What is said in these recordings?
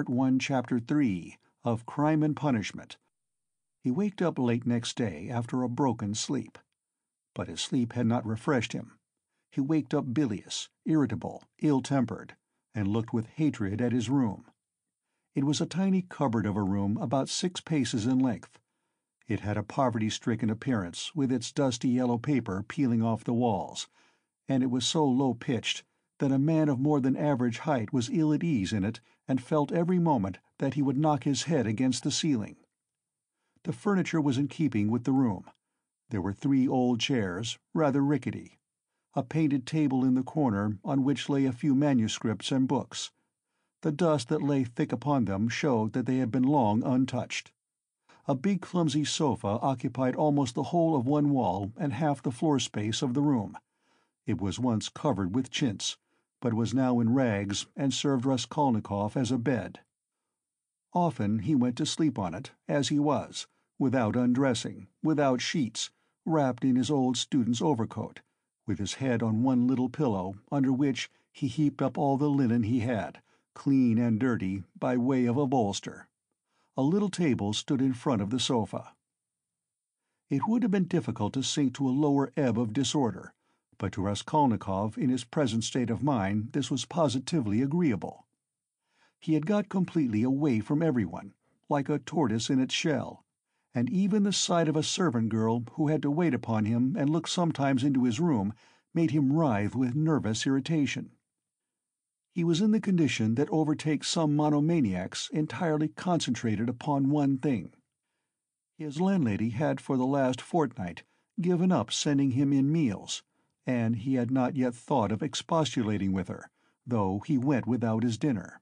Part One, Chapter Three of Crime and Punishment. He waked up late next day after a broken sleep. But his sleep had not refreshed him. He waked up bilious, irritable, ill-tempered, and looked with hatred at his room. It was a tiny cupboard of a room about six paces in length. It had a poverty-stricken appearance with its dusty yellow paper peeling off the walls, and it was so low-pitched that a man of more than average height was ill at ease in it and felt every moment that he would knock his head against the ceiling. The furniture was in keeping with the room. There were three old chairs, rather rickety, a painted table in the corner on which lay a few manuscripts and books. The dust that lay thick upon them showed that they had been long untouched. A big clumsy sofa occupied almost the whole of one wall and half the floor space of the room. It was once covered with chintz, but was now in rags and served Raskolnikov as a bed. Often he went to sleep on it, as he was, without undressing, without sheets, wrapped in his old student's overcoat, with his head on one little pillow, under which he heaped up all the linen he had, clean and dirty, by way of a bolster. A little table stood in front of the sofa. It would have been difficult to sink to a lower ebb of disorder, but to Raskolnikov in his present state of mind this was positively agreeable. He had got completely away from everyone, like a tortoise in its shell, and even the sight of a servant girl who had to wait upon him and look sometimes into his room made him writhe with nervous irritation. He was in the condition that overtakes some monomaniacs entirely concentrated upon one thing. His landlady had for the last fortnight given up sending him in meals, and he had not yet thought of expostulating with her, though he went without his dinner.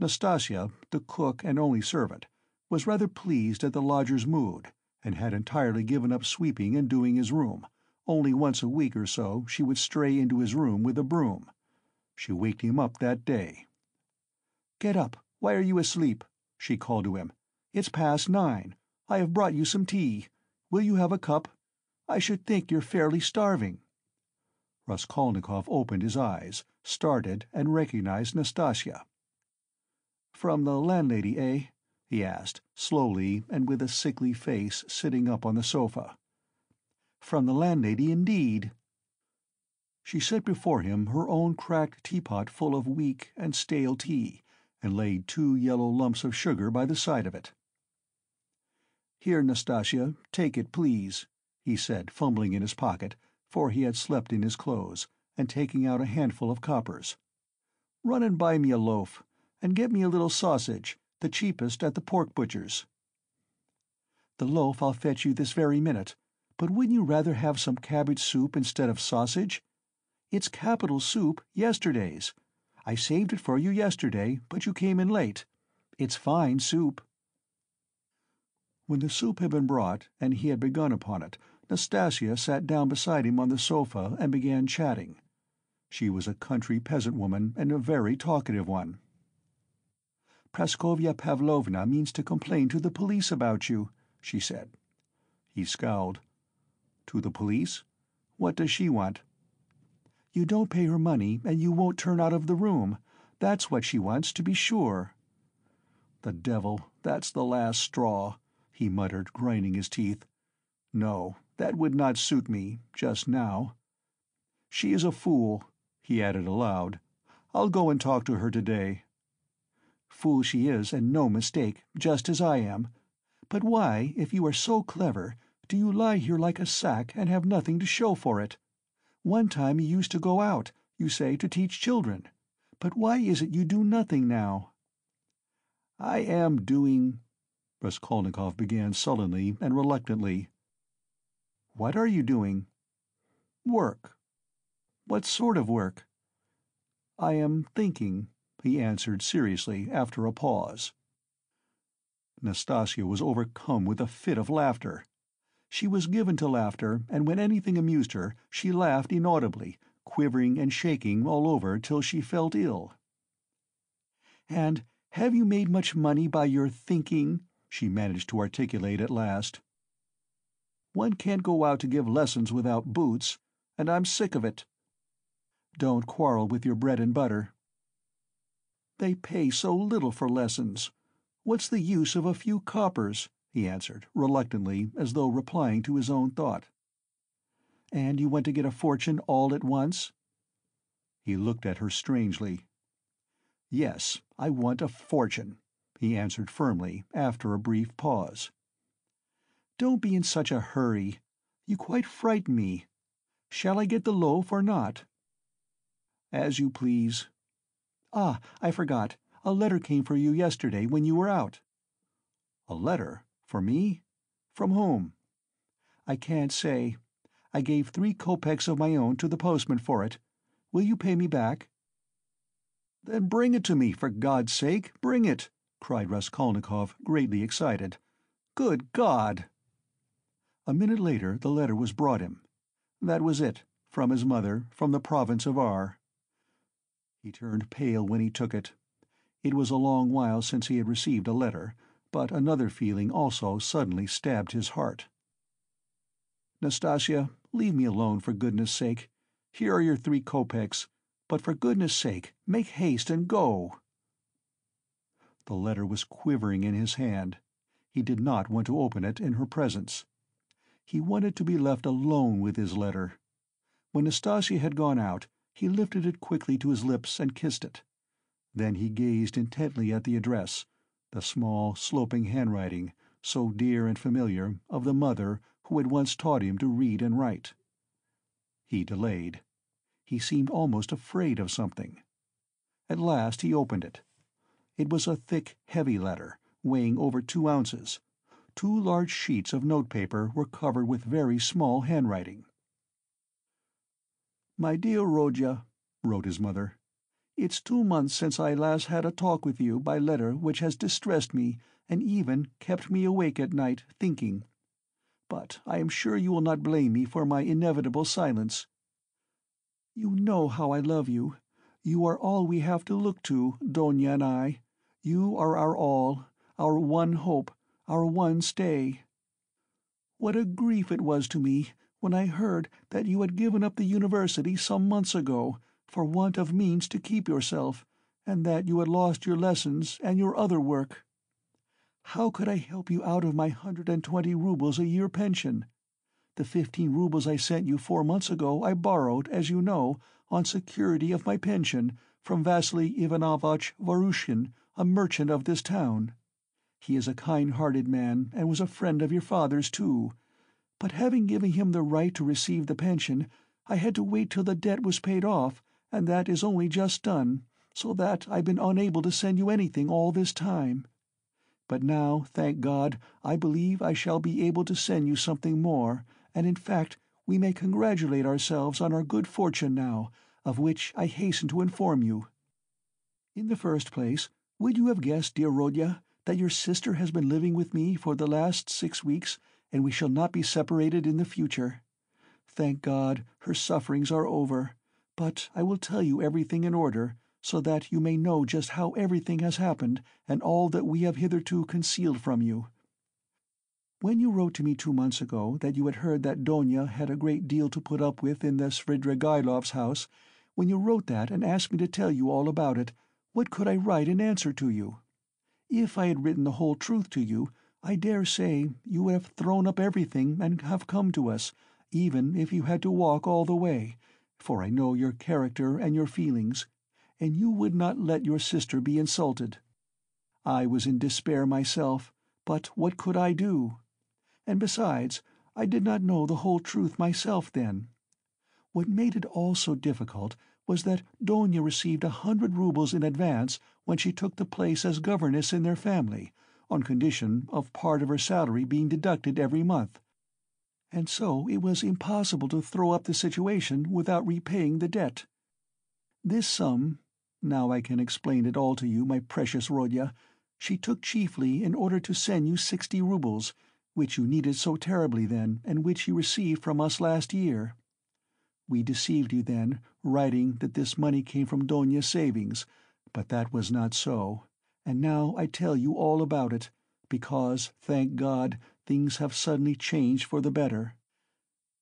Nastasya, the cook and only servant, was rather pleased at the lodger's mood, and had entirely given up sweeping and doing his room, only once a week or so she would stray into his room with a broom. She waked him up that day. "Get up! Why are you asleep?" she called to him. "It's past nine. I have brought you some tea. Will you have a cup? I should think you're fairly starving." Raskolnikov opened his eyes, started, and recognized Nastasya. "From the landlady, eh?" he asked, slowly and with a sickly face, sitting up on the sofa. "From the landlady, indeed!" She set before him her own cracked teapot full of weak and stale tea, and laid two yellow lumps of sugar by the side of it. "Here, Nastasya, take it, please," he said, fumbling in his pocket for he had slept in his clothes, and taking out a handful of coppers. "Run and buy me a loaf, and get me a little sausage, the cheapest at the pork butcher's." "The loaf I'll fetch you this very minute, but wouldn't you rather have some cabbage soup instead of sausage? It's capital soup, yesterday's. I saved it for you yesterday, but you came in late. It's fine soup." When the soup had been brought, and he had begun upon it, Nastasya sat down beside him on the sofa and began chatting. She was a country peasant woman and a very talkative one. "Praskovya Pavlovna means to complain to the police about you," she said. He scowled. "To the police? What does she want?" "You don't pay her money and you won't turn out of the room. That's what she wants, to be sure." "The devil, that's the last straw," he muttered, grinding his teeth. "No, that would not suit me, just now. She is a fool," he added aloud. "I'll go and talk to her today." "Fool she is, and no mistake, just as I am. But why, if you are so clever, do you lie here like a sack and have nothing to show for it? One time you used to go out, you say, to teach children. But why is it you do nothing now?" "I am doing—" Raskolnikov began sullenly and reluctantly. "What are you doing?" "Work." "What sort of work?" "I am thinking," he answered seriously, after a pause. Nastasya was overcome with a fit of laughter. She was given to laughter, and when anything amused her she laughed inaudibly, quivering and shaking all over till she felt ill. "And have you made much money by your thinking?" she managed to articulate at last. One can't go out to give lessons without boots, and I'm sick of it. Don't quarrel with your bread and butter. They pay so little for lessons. What's the use of a few coppers? he answered, reluctantly, as though replying to his own thought. And you want to get a fortune all at once? He looked at her strangely. Yes, I want a fortune, he answered firmly, after a brief pause. Don't be in such a hurry. You quite frighten me. Shall I get the loaf or not? As you please. Ah, I forgot. A letter came for you yesterday when you were out. A letter? For me? From whom? I can't say. I gave three kopecks of my own to the postman for it. Will you pay me back? Then bring it to me, for God's sake, bring it! cried Raskolnikov, greatly excited. Good God! A minute later the letter was brought him. That was it, from his mother, from the province of R. He turned pale when he took it. It was a long while since he had received a letter, but another feeling also suddenly stabbed his heart. Nastasya, leave me alone for goodness sake. Here are your three kopecks, but for goodness sake make haste and go. The letter was quivering in his hand. He did not want to open it in her presence. He wanted to be left alone with his letter. When Nastasya had gone out, he lifted it quickly to his lips and kissed it. Then he gazed intently at the address, the small, sloping handwriting, so dear and familiar, of the mother who had once taught him to read and write. He delayed. He seemed almost afraid of something. At last he opened it. It was a thick, heavy letter, weighing over two ounces. Two large sheets of notepaper were covered with very small handwriting. "My dear Rodya," wrote his mother, "it's two months since I last had a talk with you by letter which has distressed me and even kept me awake at night, thinking. But I am sure you will not blame me for my inevitable silence. You know how I love you. You are all we have to look to, Dounia and I. You are our all, our one hope, our one stay. What a grief it was to me when I heard that you had given up the university some months ago, for want of means to keep yourself, and that you had lost your lessons and your other work. How could I help you out of my hundred and twenty roubles a year pension? The fifteen roubles I sent you four months ago I borrowed, as you know, on security of my pension, from Vasily Ivanovitch Vahrushin, a merchant of this town. He is a kind-hearted man, and was a friend of your father's, too but having given him the right to receive the pension, I had to wait till the debt was paid off, and that is only just done, so that I've been unable to send you anything all this time. But now, thank God, I believe I shall be able to send you something more, and in fact we may congratulate ourselves on our good fortune now, of which I hasten to inform you. In the first place, would you have guessed, dear Rodya, that your sister has been living with me for the last six weeks and we shall not be separated in the future. Thank God, her sufferings are over, but I will tell you everything in order, so that you may know just how everything has happened and all that we have hitherto concealed from you. When you wrote to me two months ago that you had heard that Dounia had a great deal to put up with in the Svidrigaïlov's house, when you wrote that and asked me to tell you all about it, what could I write in answer to you? If I had written the whole truth to you, I dare say you would have thrown up everything and have come to us, even if you had to walk all the way, for I know your character and your feelings, and you would not let your sister be insulted. I was in despair myself, but what could I do? And besides, I did not know the whole truth myself then. What made it all so difficult was that Dounia received a hundred roubles in advance when she took the place as governess in their family, on condition of part of her salary being deducted every month. And so it was impossible to throw up the situation without repaying the debt. This sum now I can explain it all to you, my precious Rodya she took chiefly in order to send you sixty roubles, which you needed so terribly then, and which you received from us last year. We deceived you then, writing that this money came from Dounia's savings, but that was not so and now I tell you all about it, because, thank God, things have suddenly changed for the better.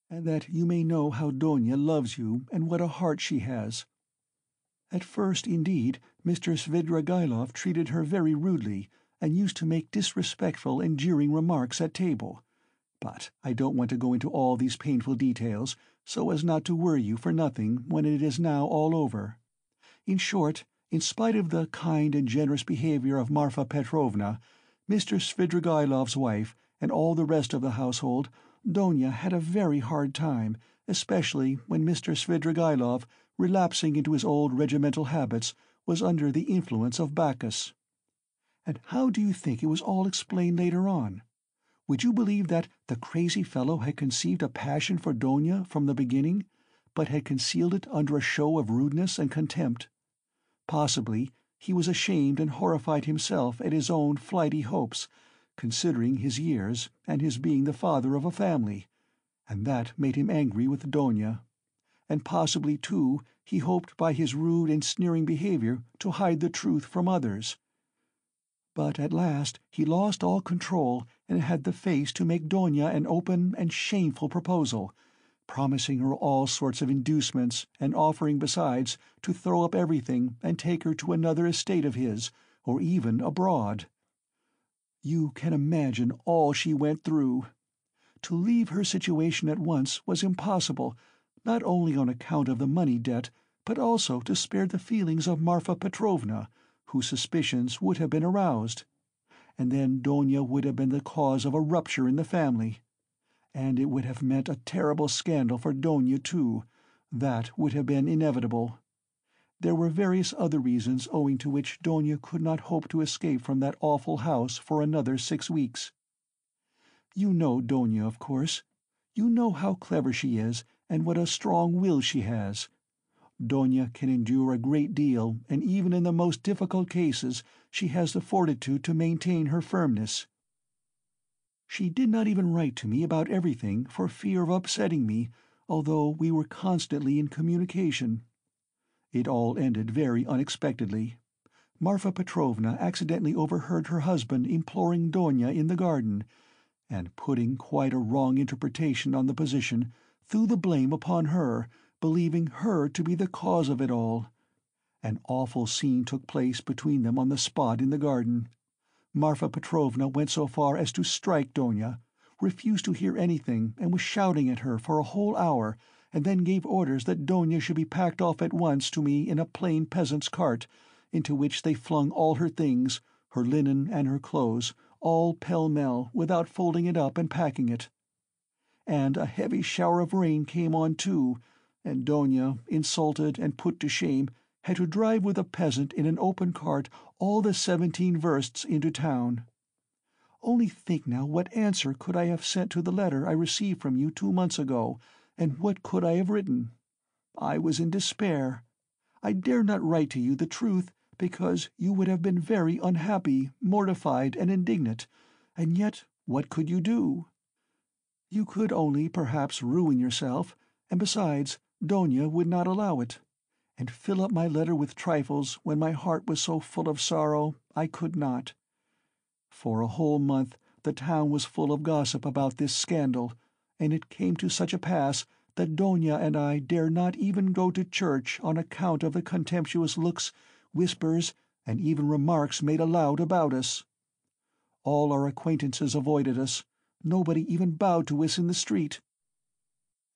And that you may know how Dounia loves you and what a heart she has. At first, indeed, Mr. Svidrigaïlov treated her very rudely, and used to make disrespectful and jeering remarks at table. But I don't want to go into all these painful details, so as not to worry you for nothing when it is now all over. In short, in spite of the kind and generous behaviour of Marfa Petrovna, Mr. Svidrigaïlov's wife, and all the rest of the household, Dounia had a very hard time, especially when Mr. Svidrigaïlov, relapsing into his old regimental habits, was under the influence of Bacchus. And how do you think it was all explained later on? Would you believe that the crazy fellow had conceived a passion for Dounia from the beginning, but had concealed it under a show of rudeness and contempt? Possibly he was ashamed and horrified himself at his own flighty hopes, considering his years and his being the father of a family, and that made him angry with Dounia. And possibly, too, he hoped by his rude and sneering behaviour to hide the truth from others. But at last he lost all control and had the face to make Dounia an open and shameful proposal, promising her all sorts of inducements and offering besides to throw up everything and take her to another estate of his, or even abroad. You can imagine all she went through. To leave her situation at once was impossible, not only on account of the money debt, but also to spare the feelings of Marfa Petrovna, whose suspicions would have been aroused. And then Dounia would have been the cause of a rupture in the family. And it would have meant a terrible scandal for Dounia, too; that would have been inevitable. There were various other reasons owing to which Dounia could not hope to escape from that awful house for another six weeks. You know Dounia, of course. You know how clever she is, and what a strong will she has. Dounia can endure a great deal, and even in the most difficult cases she has the fortitude to maintain her firmness. She did not even write to me about everything for fear of upsetting me, although we were constantly in communication. It all ended very unexpectedly. Marfa Petrovna accidentally overheard her husband imploring Dounia in the garden, and, putting quite a wrong interpretation on the position, threw the blame upon her, believing her to be the cause of it all. An awful scene took place between them on the spot in the garden. Marfa Petrovna went so far as to strike Dounia, refused to hear anything and was shouting at her for a whole hour, and then gave orders that Dounia should be packed off at once to me in a plain peasant's cart, into which they flung all her things, her linen and her clothes, all pell-mell, without folding it up and packing it. And a heavy shower of rain came on too, and Dounia, insulted and put to shame, had to drive with a peasant in an open cart all the seventeen versts into town. Only think now what answer could I have sent to the letter I received from you two months ago, and what could I have written? I was in despair. I dare not write to you the truth, because you would have been very unhappy, mortified, and indignant, and yet what could you do? You could only, perhaps, ruin yourself, and besides, Dounia would not allow it and fill up my letter with trifles when my heart was so full of sorrow I could not. For a whole month the town was full of gossip about this scandal, and it came to such a pass that Dounia and I dare not even go to church on account of the contemptuous looks, whispers, and even remarks made aloud about us. All our acquaintances avoided us, nobody even bowed to us in the street.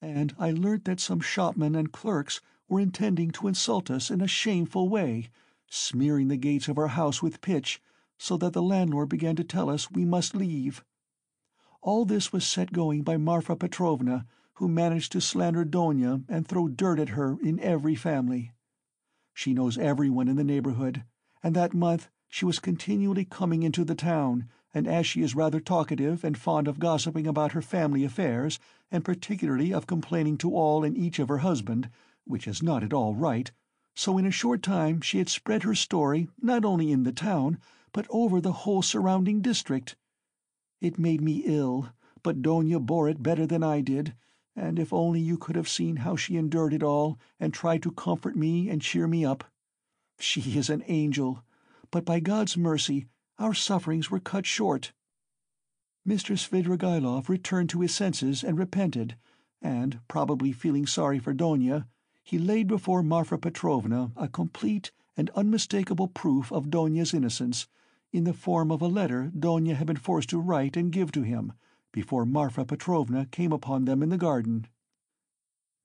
And I learnt that some shopmen and clerks were intending to insult us in a shameful way, smearing the gates of our house with pitch, so that the landlord began to tell us we must leave. All this was set going by Marfa Petrovna, who managed to slander Dounia and throw dirt at her in every family. She knows everyone in the neighbourhood, and that month she was continually coming into the town, and as she is rather talkative and fond of gossiping about her family affairs, and particularly of complaining to all and each of her husband, which is not at all right, so in a short time she had spread her story not only in the town, but over the whole surrounding district. It made me ill, but Dounia bore it better than I did, and if only you could have seen how she endured it all, and tried to comfort me and cheer me up. She is an angel, but by God's mercy our sufferings were cut short. Mr. Svidrigaïlov returned to his senses and repented, and, probably feeling sorry for Dounia, he laid before Marfa Petrovna a complete and unmistakable proof of Dounia's innocence, in the form of a letter Dounia had been forced to write and give to him, before Marfa Petrovna came upon them in the garden.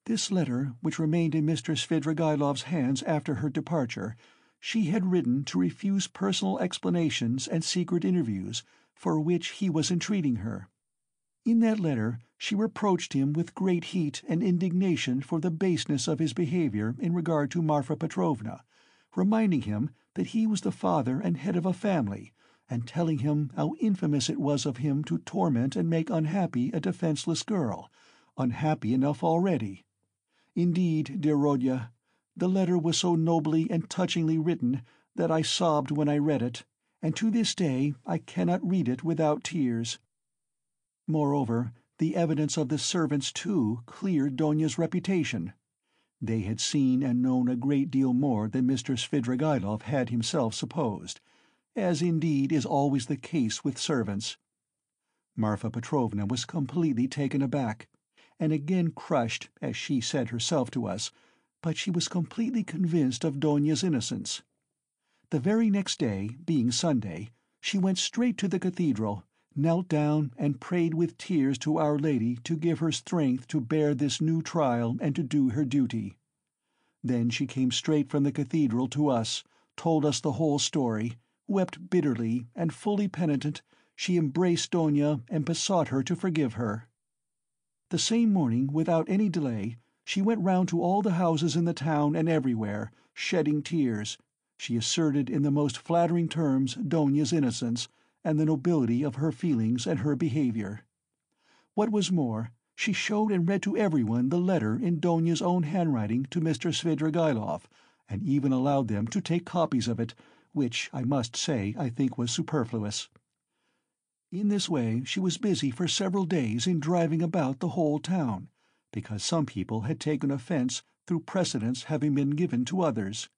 This letter, which remained in Mr. Svidrigaïlov's hands after her departure, she had written to refuse personal explanations and secret interviews, for which he was entreating her. In that letter she reproached him with great heat and indignation for the baseness of his behaviour in regard to Marfa Petrovna, reminding him that he was the father and head of a family, and telling him how infamous it was of him to torment and make unhappy a defenceless girl, unhappy enough already. Indeed, dear Rodya, the letter was so nobly and touchingly written that I sobbed when I read it, and to this day I cannot read it without tears. Moreover, the evidence of the servants, too, cleared Dounia's reputation. They had seen and known a great deal more than Mr. Svidrigaïlov had himself supposed, as indeed is always the case with servants. Marfa Petrovna was completely taken aback and again crushed, as she said herself to us, but she was completely convinced of Dounia's innocence. The very next day, being Sunday, she went straight to the cathedral, knelt down and prayed with tears to Our Lady to give her strength to bear this new trial and to do her duty. Then she came straight from the cathedral to us, told us the whole story, wept bitterly, and fully penitent, she embraced Dounia and besought her to forgive her. The same morning, without any delay, she went round to all the houses in the town and everywhere, shedding tears. She asserted in the most flattering terms Dounia's innocence, and the nobility of her feelings and her behaviour. What was more, she showed and read to everyone the letter in Dounia's own handwriting to Mr. Svidrigaïlov, and even allowed them to take copies of it, which, I must say, I think was superfluous. In this way she was busy for several days in driving about the whole town, because some people had taken offence through precedence having been given to others.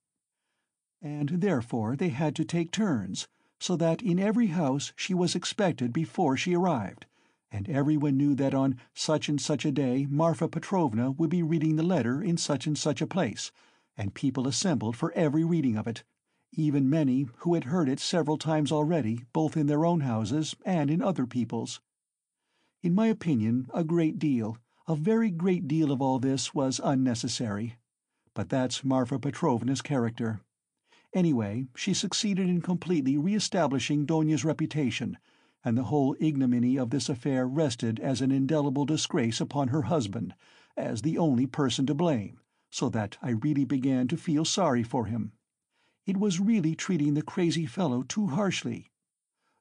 And therefore they had to take turns, so that in every house she was expected before she arrived, and everyone knew that on such and such a day Marfa Petrovna would be reading the letter in such and such a place, and people assembled for every reading of it even many who had heard it several times already both in their own houses and in other people's. In my opinion a great deal, a very great deal of all this was unnecessary. But that's Marfa Petrovna's character. Anyway, she succeeded in completely re-establishing Dounia's reputation, and the whole ignominy of this affair rested as an indelible disgrace upon her husband, as the only person to blame, so that I really began to feel sorry for him. It was really treating the crazy fellow too harshly.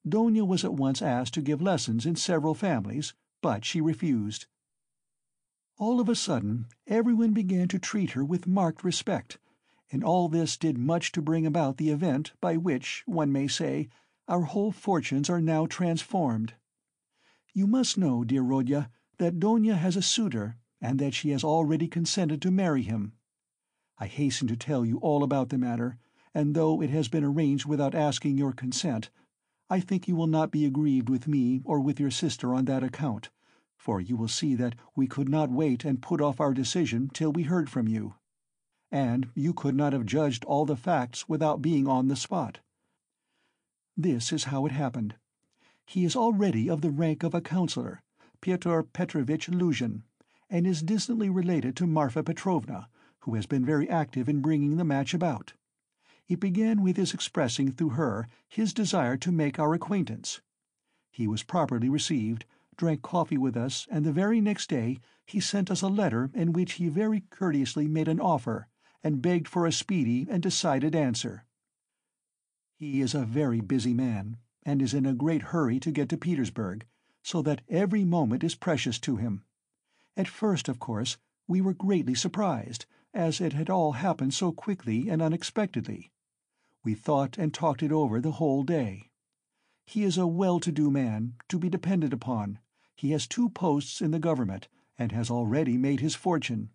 Dounia was at once asked to give lessons in several families, but she refused. All of a sudden, everyone began to treat her with marked respect, and all this did much to bring about the event by which, one may say, our whole fortunes are now transformed. You must know, dear Rodya, that Dounia has a suitor, and that she has already consented to marry him. I hasten to tell you all about the matter, and though it has been arranged without asking your consent, I think you will not be aggrieved with me or with your sister on that account, for you will see that we could not wait and put off our decision till we heard from you. And you could not have judged all the facts without being on the spot. This is how it happened. He is already of the rank of a councillor, Pyotr Petrovitch Luzhin, and is distantly related to Marfa Petrovna, who has been very active in bringing the match about. It began with his expressing through her his desire to make our acquaintance. He was properly received, drank coffee with us, and the very next day he sent us a letter in which he very courteously made an offer, and begged for a speedy and decided answer. He is a very busy man, and is in a great hurry to get to Petersburg, so that every moment is precious to him. At first, of course, we were greatly surprised, as it had all happened so quickly and unexpectedly. We thought and talked it over the whole day. He is a well-to-do man, to be depended upon. He has two posts in the government, and has already made his fortune.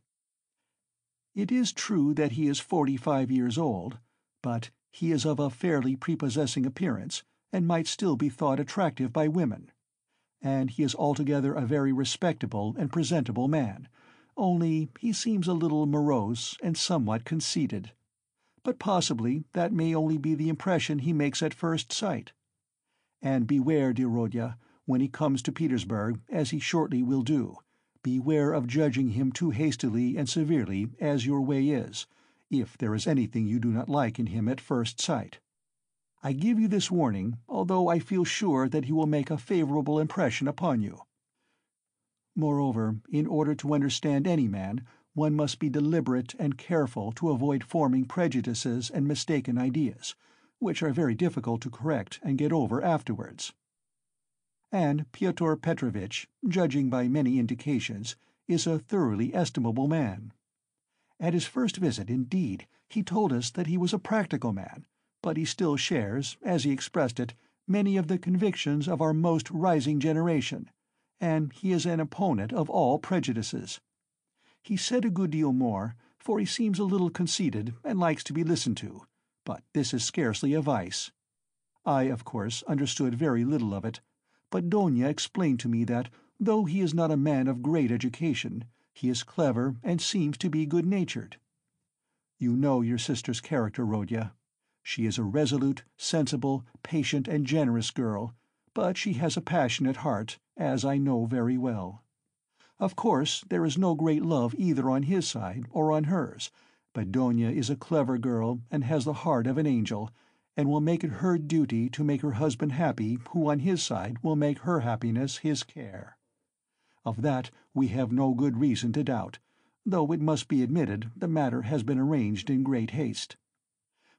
It is true that he is forty-five years old, but he is of a fairly prepossessing appearance, and might still be thought attractive by women. And he is altogether a very respectable and presentable man, only he seems a little morose and somewhat conceited but possibly that may only be the impression he makes at first sight. And beware, dear Rodya, when he comes to Petersburg, as he shortly will do, beware of judging him too hastily and severely, as your way is, if there is anything you do not like in him at first sight. I give you this warning, although I feel sure that he will make a favourable impression upon you. Moreover, in order to understand any man, one must be deliberate and careful to avoid forming prejudices and mistaken ideas, which are very difficult to correct and get over afterwards. And Pyotr Petrovitch, judging by many indications, is a thoroughly estimable man. At his first visit, indeed, he told us that he was a practical man, but he still shares, as he expressed it, many of the convictions of our most rising generation, and he is an opponent of all prejudices. He said a good deal more, for he seems a little conceited and likes to be listened to, but this is scarcely a vice. I, of course, understood very little of it, but Dounia explained to me that, though he is not a man of great education, he is clever and seems to be good-natured. You know your sister's character, Rodya. She is a resolute, sensible, patient and generous girl, but she has a passionate heart, as I know very well. Of course, there is no great love either on his side or on hers, but Dounia is a clever girl and has the heart of an angel, and will make it her duty to make her husband happy who on his side will make her happiness his care. Of that we have no good reason to doubt, though it must be admitted the matter has been arranged in great haste.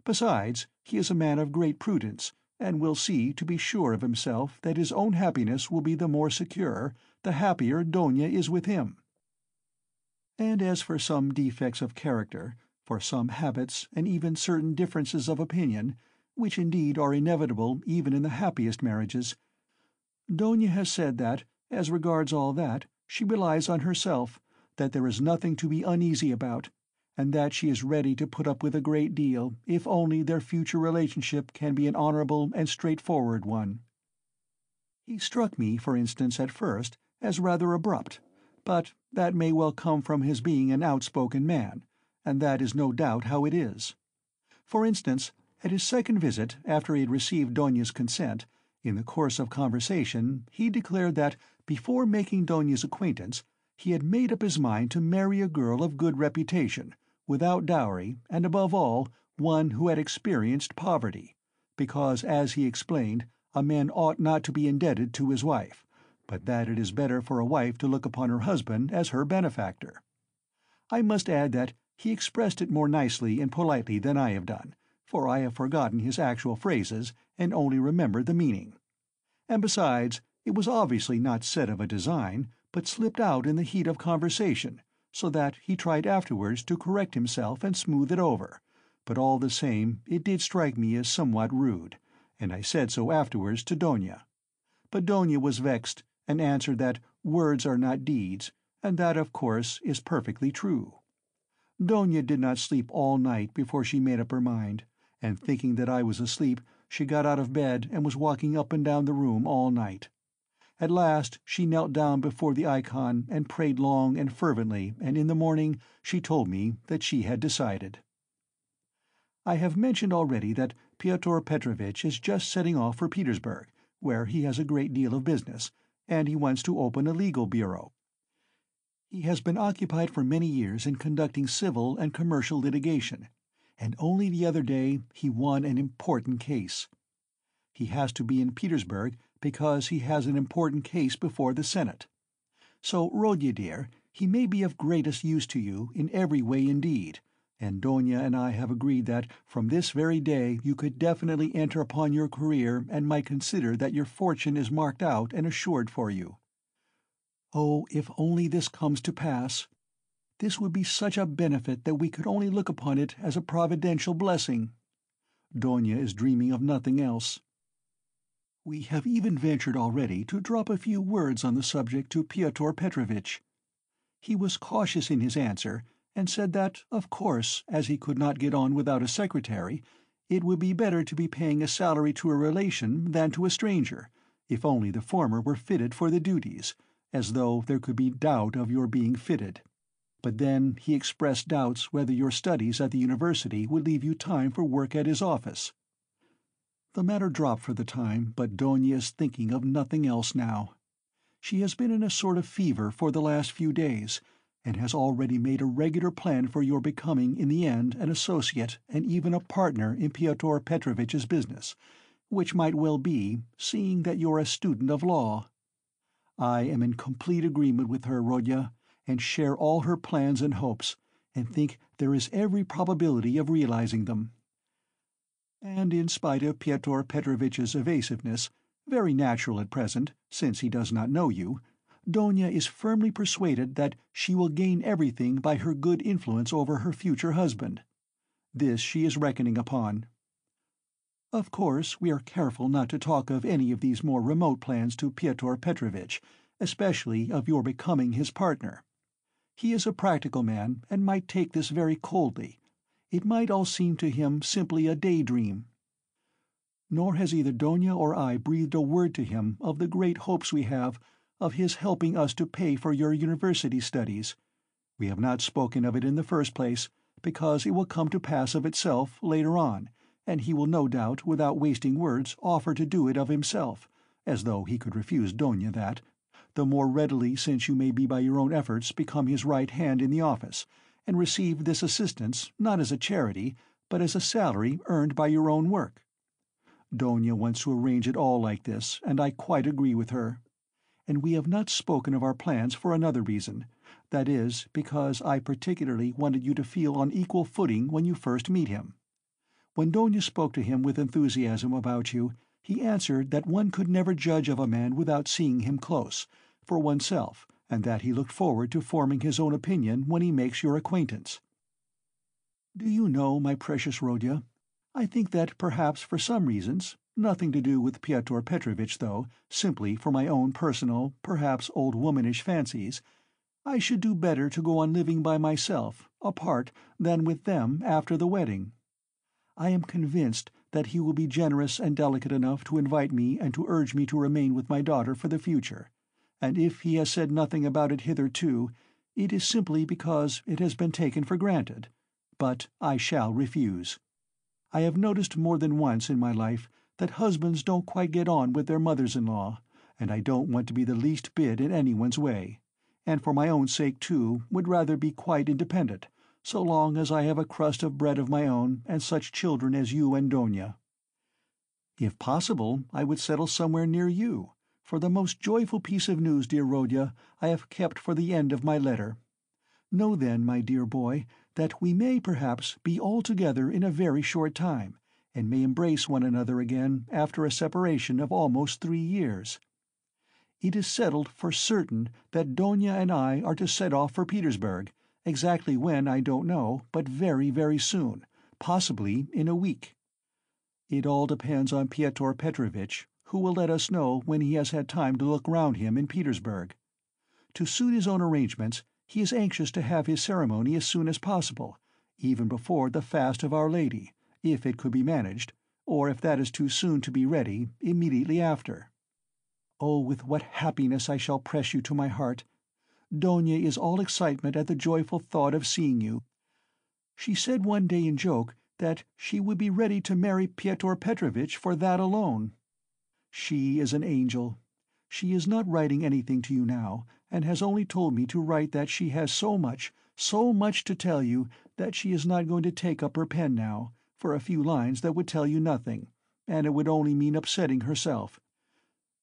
Besides, he is a man of great prudence, and will see to be sure of himself that his own happiness will be the more secure the happier Dounia is with him. And as for some defects of character, for some habits, and even certain differences of opinion, which indeed are inevitable even in the happiest marriages, Dounia has said that, as regards all that, she relies on herself, that there is nothing to be uneasy about, and that she is ready to put up with a great deal if only their future relationship can be an honourable and straightforward one. He struck me, for instance, at first, as rather abrupt, but that may well come from his being an outspoken man, and that is no doubt how it is. For instance, at his second visit, after he had received Dounia's consent, in the course of conversation he declared that, before making Dounia's acquaintance, he had made up his mind to marry a girl of good reputation, without dowry, and above all, one who had experienced poverty, because, as he explained, a man ought not to be indebted to his wife, but that it is better for a wife to look upon her husband as her benefactor. I must add that he expressed it more nicely and politely than I have done, for I have forgotten his actual phrases and only remember the meaning. And besides, it was obviously not said of a design, but slipped out in the heat of conversation, so that he tried afterwards to correct himself and smooth it over, but all the same it did strike me as somewhat rude, and I said so afterwards to Dounia. But Dounia was vexed and answered that words are not deeds, and that, of course, is perfectly true. Dounia did not sleep all night before she made up her mind, and thinking that I was asleep, she got out of bed and was walking up and down the room all night. At last she knelt down before the ikon and prayed long and fervently, and in the morning she told me that she had decided. I have mentioned already that Pyotr Petrovitch is just setting off for Petersburg, where he has a great deal of business, and he wants to open a legal bureau. He has been occupied for many years in conducting civil and commercial litigation, and only the other day he won an important case. He has to be in Petersburg because he has an important case before the Senate. So, Rodya dear, he may be of greatest use to you, in every way indeed, and Dounia and I have agreed that from this very day you could definitely enter upon your career and might consider that your fortune is marked out and assured for you. Oh, if only this comes to pass! This would be such a benefit that we could only look upon it as a providential blessing. Dounia is dreaming of nothing else. We have even ventured already to drop a few words on the subject to Pyotr Petrovitch. He was cautious in his answer, and said that, of course, as he could not get on without a secretary, it would be better to be paying a salary to a relation than to a stranger, if only the former were fitted for the duties, as though there could be doubt of your being fitted. But then he expressed doubts whether your studies at the university would leave you time for work at his office. The matter dropped for the time, but Dounia is thinking of nothing else now. She has been in a sort of fever for the last few days, and has already made a regular plan for your becoming in the end an associate and even a partner in Pyotr Petrovitch's business, which might well be, seeing that you're a student of law. I am in complete agreement with her, Rodya, and share all her plans and hopes, and think there is every probability of realizing them. And in spite of Pyotr Petrovitch's evasiveness, very natural at present, since he does not know you, Dounia is firmly persuaded that she will gain everything by her good influence over her future husband. This she is reckoning upon. Of course, we are careful not to talk of any of these more remote plans to Pyotr Petrovitch, especially of your becoming his partner. He is a practical man, and might take this very coldly. It might all seem to him simply a daydream. Nor has either Dounia or I breathed a word to him of the great hopes we have of his helping us to pay for your university studies. We have not spoken of it in the first place, because it will come to pass of itself later on, and he will no doubt, without wasting words, offer to do it of himself, as though he could refuse Dounia that, the more readily since you may be by your own efforts become his right hand in the office, and receive this assistance not as a charity, but as a salary earned by your own work. Dounia wants to arrange it all like this, and I quite agree with her and we have not spoken of our plans for another reason that is, because I particularly wanted you to feel on equal footing when you first meet him. When Dounia spoke to him with enthusiasm about you, he answered that one could never judge of a man without seeing him close, for oneself, and that he looked forward to forming his own opinion when he makes your acquaintance. Do you know, my precious Rodya, I think that perhaps for some reasons Nothing to do with Pyotr Petrovitch, though, simply for my own personal, perhaps old womanish fancies, I should do better to go on living by myself, apart, than with them after the wedding. I am convinced that he will be generous and delicate enough to invite me and to urge me to remain with my daughter for the future, and if he has said nothing about it hitherto, it is simply because it has been taken for granted. But I shall refuse. I have noticed more than once in my life that husbands don't quite get on with their mothers-in-law, and I don't want to be the least bit in anyone's way, and for my own sake, too, would rather be quite independent, so long as I have a crust of bread of my own and such children as you and Dounia. If possible, I would settle somewhere near you, for the most joyful piece of news, dear Rodya, I have kept for the end of my letter. Know then, my dear boy, that we may perhaps be all together in a very short time, and may embrace one another again after a separation of almost three years. It is settled for certain that Dounia and I are to set off for Petersburg, exactly when I don't know, but very, very soon, possibly in a week. It all depends on Pyotr Petrovitch, who will let us know when he has had time to look round him in Petersburg. To suit his own arrangements, he is anxious to have his ceremony as soon as possible, even before the fast of Our Lady, if it could be managed, or if that is too soon to be ready, immediately after. Oh, with what happiness I shall press you to my heart! Dounia is all excitement at the joyful thought of seeing you. She said one day in joke that she would be ready to marry Pyotr Petrovitch for that alone. She is an angel. She is not writing anything to you now, and has only told me to write that she has so much, so much to tell you that she is not going to take up her pen now, for a few lines that would tell you nothing, and it would only mean upsetting herself.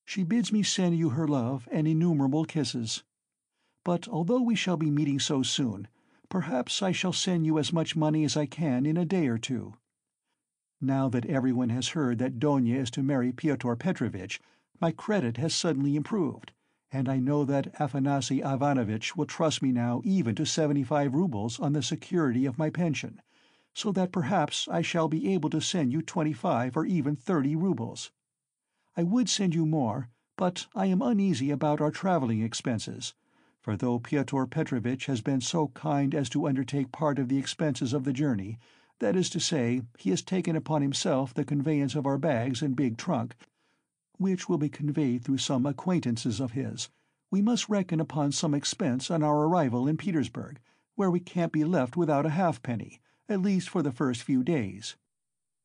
She bids me send you her love and innumerable kisses. But although we shall be meeting so soon, perhaps I shall send you as much money as I can in a day or two. Now that everyone has heard that Dounia is to marry Pyotr Petrovitch, my credit has suddenly improved, and I know that Afanasy Ivanovitch will trust me now even to seventy-five roubles on the security of my pension, so that perhaps I shall be able to send you twenty-five or even thirty roubles. I would send you more, but I am uneasy about our travelling expenses, for though Pyotr Petrovitch has been so kind as to undertake part of the expenses of the journey, that is to say, he has taken upon himself the conveyance of our bags and big trunk, which will be conveyed through some acquaintances of his, we must reckon upon some expense on our arrival in Petersburg, where we can't be left without a halfpenny, at least for the first few days.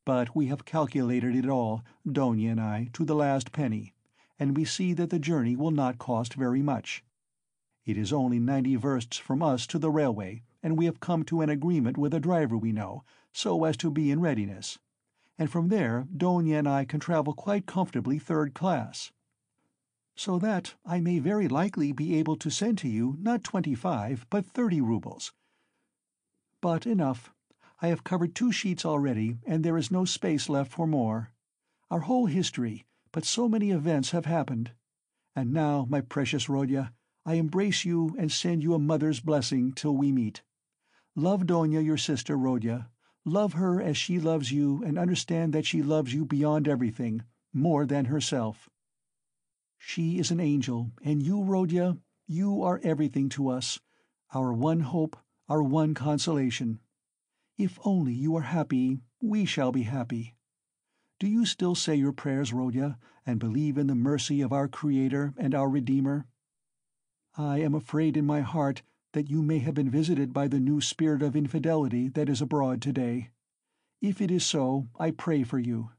But we have calculated it all, Dounia and I, to the last penny, and we see that the journey will not cost very much. It is only ninety versts from us to the railway, and we have come to an agreement with a driver we know, so as to be in readiness. And from there Dounia and I can travel quite comfortably third class. So that I may very likely be able to send to you not twenty-five, but thirty roubles. But enough. I have covered two sheets already, and there is no space left for more. Our whole history, but so many events have happened. And now, my precious Rodya, I embrace you and send you a mother's blessing till we meet. Love Dounia your sister, Rodya. Love her as she loves you and understand that she loves you beyond everything, more than herself. She is an angel, and you, Rodya, you are everything to us, our one hope, our one consolation. If only you are happy, we shall be happy. Do you still say your prayers, Rodya, and believe in the mercy of our Creator and our Redeemer? I am afraid in my heart that you may have been visited by the new spirit of infidelity that is abroad today. If it is so, I pray for you.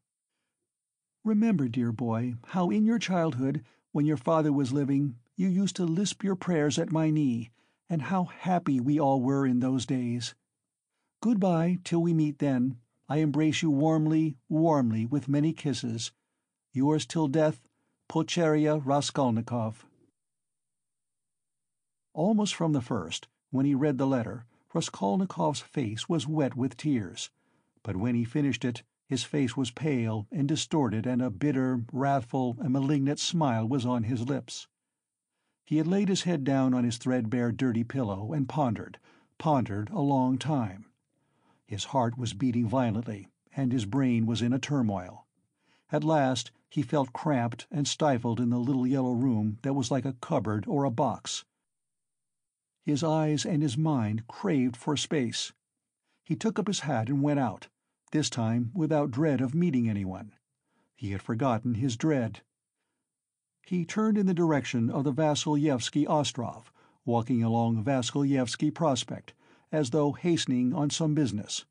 Remember, dear boy, how in your childhood, when your father was living, you used to lisp your prayers at my knee, and how happy we all were in those days. Goodbye till we meet then. I embrace you warmly, warmly, with many kisses. Yours till death, Pulcheria Raskolnikov. Almost from the first, when he read the letter, Raskolnikov's face was wet with tears, but when he finished it his face was pale and distorted and a bitter, wrathful and malignant smile was on his lips. He had laid his head down on his threadbare dirty pillow and pondered, pondered a long time. His heart was beating violently, and his brain was in a turmoil. At last he felt cramped and stifled in the little yellow room that was like a cupboard or a box. His eyes and his mind craved for space. He took up his hat and went out, this time without dread of meeting anyone. He had forgotten his dread. He turned in the direction of the Vasilyevsky Ostrov, walking along Vasilyevsky Prospect, as though hastening on some business.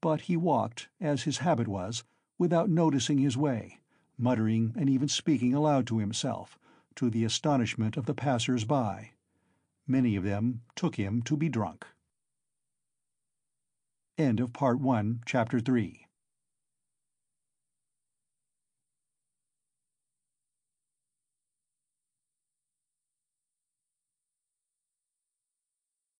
But he walked, as his habit was, without noticing his way, muttering and even speaking aloud to himself, to the astonishment of the passers-by. Many of them took him to be drunk. End of Part 1, Chapter 3